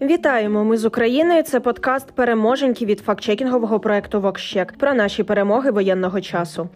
Вітаємо! Ми з України. Це подкаст переможеньки від фактчекінгового проекту Вокщек про наші перемоги воєнного часу.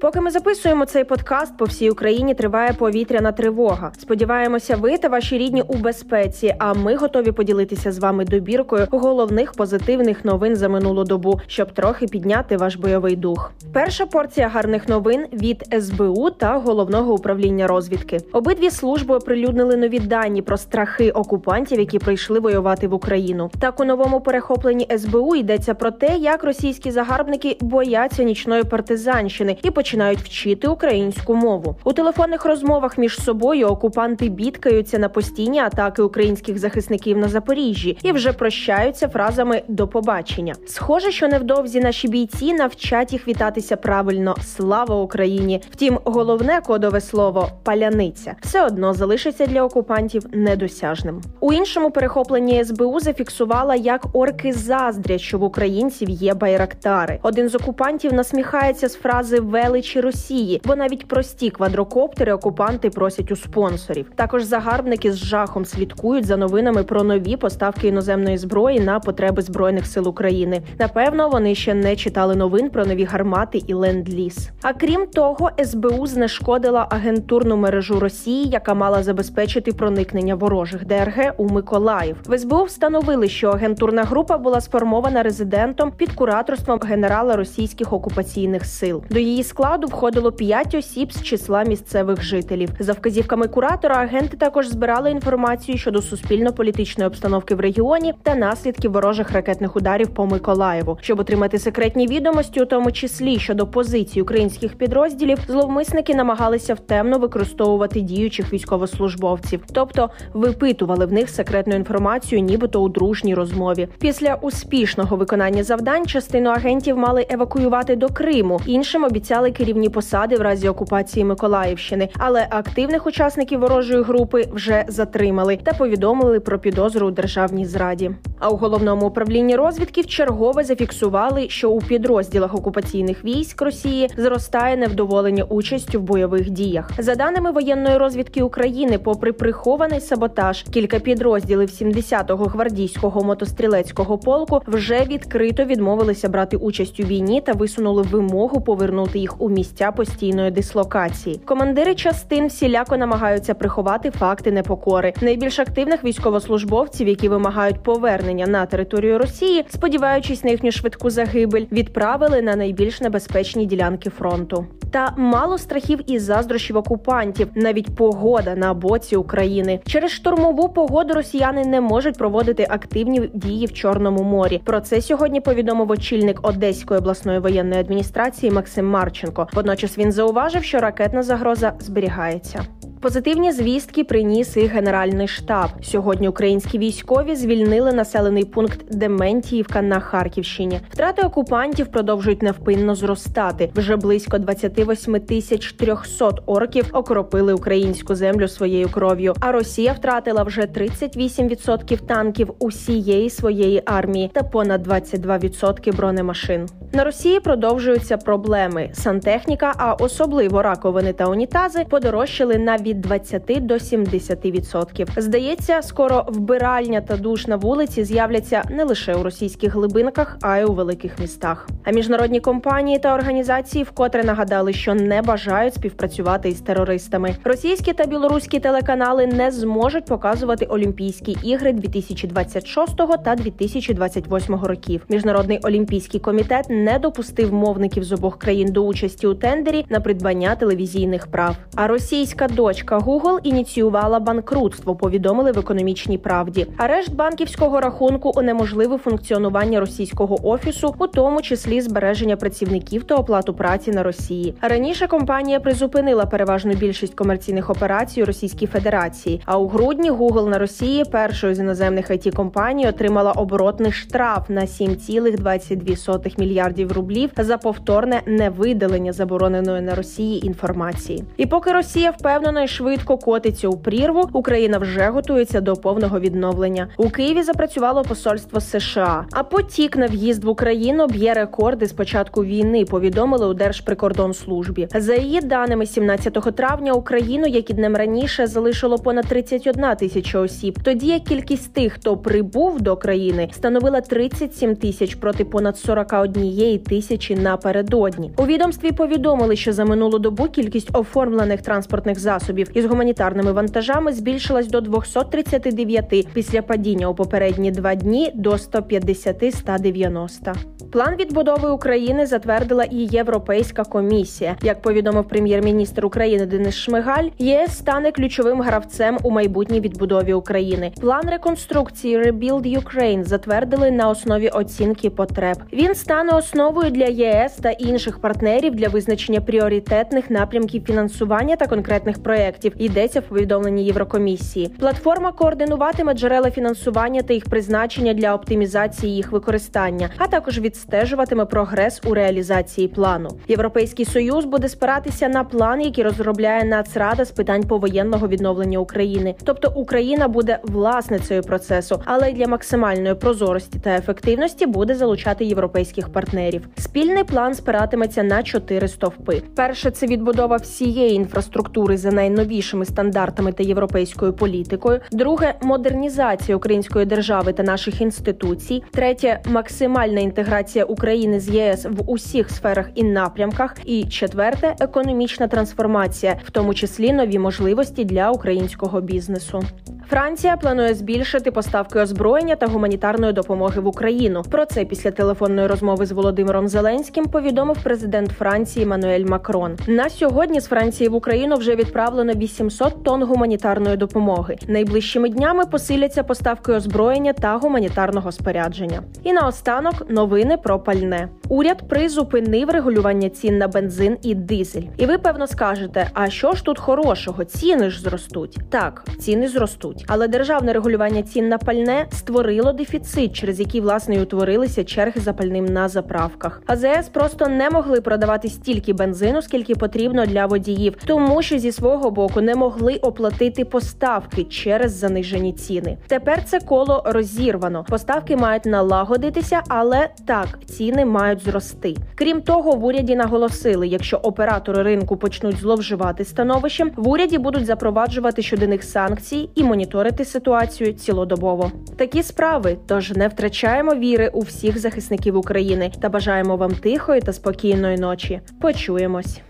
Поки ми записуємо цей подкаст, по всій Україні триває повітряна тривога. Сподіваємося, ви та ваші рідні у безпеці. А ми готові поділитися з вами добіркою головних позитивних новин за минулу добу, щоб трохи підняти ваш бойовий дух. Перша порція гарних новин від СБУ та головного управління розвідки. Обидві служби оприлюднили нові дані про страхи окупантів, які прийшли воювати в Україну. Так у новому перехопленні СБУ йдеться про те, як російські загарбники бояться нічної партизанщини і починають починають вчити українську мову. У телефонних розмовах між собою окупанти бідкаються на постійні атаки українських захисників на Запоріжжі і вже прощаються фразами до побачення. Схоже, що невдовзі наші бійці навчать їх вітатися правильно. Слава Україні! Втім, головне кодове слово паляниця все одно залишиться для окупантів недосяжним. У іншому перехопленні СБУ зафіксувала, як орки заздрять, що в українців є байрактари. Один з окупантів насміхається з фрази вели величі Росії, бо навіть прості квадрокоптери окупанти просять у спонсорів. Також загарбники з жахом слідкують за новинами про нові поставки іноземної зброї на потреби збройних сил України. Напевно, вони ще не читали новин про нові гармати і ленд-ліз. А крім того, СБУ знешкодила агентурну мережу Росії, яка мала забезпечити проникнення ворожих ДРГ у Миколаїв. В СБУ встановили, що агентурна група була сформована резидентом під кураторством генерала російських окупаційних сил. До її складу складу входило п'ять осіб з числа місцевих жителів. За вказівками куратора агенти також збирали інформацію щодо суспільно-політичної обстановки в регіоні та наслідків ворожих ракетних ударів по Миколаєву, щоб отримати секретні відомості, у тому числі щодо позицій українських підрозділів, зловмисники намагалися втемно використовувати діючих військовослужбовців, тобто випитували в них секретну інформацію, нібито у дружній розмові. Після успішного виконання завдань частину агентів мали евакуювати до Криму. Іншим обіцяли керівні посади в разі окупації Миколаївщини, але активних учасників ворожої групи вже затримали та повідомили про підозру у державній зраді. А у головному управлінні розвідки вчергове зафіксували, що у підрозділах окупаційних військ Росії зростає невдоволення участю в бойових діях. За даними воєнної розвідки України, попри прихований саботаж, кілька підрозділів 70-го гвардійського мотострілецького полку вже відкрито відмовилися брати участь у війні та висунули вимогу повернути їх у місця постійної дислокації. Командири частин всіляко намагаються приховати факти непокори. Найбільш активних військовослужбовців, які вимагають повернення на територію Росії, сподіваючись на їхню швидку загибель, відправили на найбільш небезпечні ділянки фронту. Та мало страхів і заздрощів окупантів, навіть погода на боці України. Через штурмову погоду росіяни не можуть проводити активні дії в Чорному морі. Про це сьогодні повідомив очільник Одеської обласної воєнної адміністрації Максим Марченко. Водночас він зауважив, що ракетна загроза зберігається. Позитивні звістки приніс і генеральний штаб. Сьогодні українські військові звільнили населений пункт Дементіївка на Харківщині. Втрати окупантів продовжують невпинно зростати. Вже близько 28 тисяч 300 орків окропили українську землю своєю кров'ю. А Росія втратила вже 38% танків усієї своєї армії та понад 22% бронемашин. На Росії продовжуються проблеми. Сантехніка, а особливо раковини та унітази, подорожчали на від 20 до 70%. Здається, скоро вбиральня та душ на вулиці з'являться не лише у російських глибинках, а й у великих містах. А міжнародні компанії та організації вкотре нагадали, що не бажають співпрацювати із терористами. Російські та білоруські телеканали не зможуть показувати Олімпійські ігри 2026 та 2028 років. Міжнародний олімпійський комітет не допустив мовників з обох країн до участі у тендері на придбання телевізійних прав. А російська дочка Дочка Google ініціювала банкрутство. Повідомили в економічній правді. Арешт банківського рахунку унеможливив функціонування російського офісу, у тому числі збереження працівників та оплату праці на Росії. Раніше компанія призупинила переважну більшість комерційних операцій у Російській Федерації. А у грудні Google на Росії першою з іноземних it компаній отримала оборотний штраф на 7,22 мільярдів рублів за повторне невидалення забороненої на Росії інформації. І поки Росія впевнено швидко котиться у прірву, Україна вже готується до повного відновлення. У Києві запрацювало посольство США. А потік на в'їзд в Україну б'є рекорди з початку війни. Повідомили у Держприкордонслужбі. За її даними, 17 травня Україну, як і днем раніше, залишило понад 31 тисяча осіб. Тоді як кількість тих, хто прибув до країни, становила 37 тисяч проти понад 41 тисячі напередодні. У відомстві повідомили, що за минулу добу кількість оформлених транспортних засобів із гуманітарними вантажами збільшилась до 239 після падіння у попередні два дні до 150-190. План відбудови України затвердила і Європейська комісія. Як повідомив прем'єр-міністр України Денис Шмигаль, ЄС стане ключовим гравцем у майбутній відбудові України. План реконструкції Rebuild Ukraine затвердили на основі оцінки потреб. Він стане основою для ЄС та інших партнерів для визначення пріоритетних напрямків фінансування та конкретних проєктів. Йдеться в повідомленні Єврокомісії. Платформа координуватиме джерела фінансування та їх призначення для оптимізації їх використання, а також відстежуватиме прогрес у реалізації плану. Європейський союз буде спиратися на план, який розробляє Нацрада з питань повоєнного відновлення України. Тобто Україна буде власницею процесу, але й для максимальної прозорості та ефективності буде залучати європейських партнерів. Спільний план спиратиметься на чотири стовпи. Перше це відбудова всієї інфраструктури за найновішими стандартами та європейською політикою. Друге модернізація української держави та наших інституцій. Третє максимальна інтеграція України з ЄС в усіх сферах і напрямках. І четверте економічна трансформація, в тому числі нові можливості для українського бізнесу. Франція планує збільшити поставки озброєння та гуманітарної допомоги в Україну. Про це після телефонної розмови з Володимиром Зеленським повідомив президент Франції Мануель Макрон. На сьогодні з Франції в Україну вже відправлено 800 тонн гуманітарної допомоги. Найближчими днями посиляться поставки озброєння та гуманітарного спорядження. І наостанок новини про пальне. Уряд призупинив регулювання цін на бензин і дизель. І ви певно скажете: а що ж тут хорошого? Ціни ж зростуть. Так, ціни зростуть. Але державне регулювання цін на пальне створило дефіцит, через який власне й утворилися черги за пальним на заправках. АЗС просто не могли продавати стільки бензину, скільки потрібно для водіїв, тому що зі свого боку не могли оплатити поставки через занижені ціни. Тепер це коло розірвано. Поставки мають налагодитися, але так ціни мають зрости. Крім того, в уряді наголосили, якщо оператори ринку почнуть зловживати становищем, в уряді будуть запроваджувати щодо них санкції і моніторинг моніторити ситуацію цілодобово. Такі справи. Тож не втрачаємо віри у всіх захисників України та бажаємо вам тихої та спокійної ночі. Почуємось.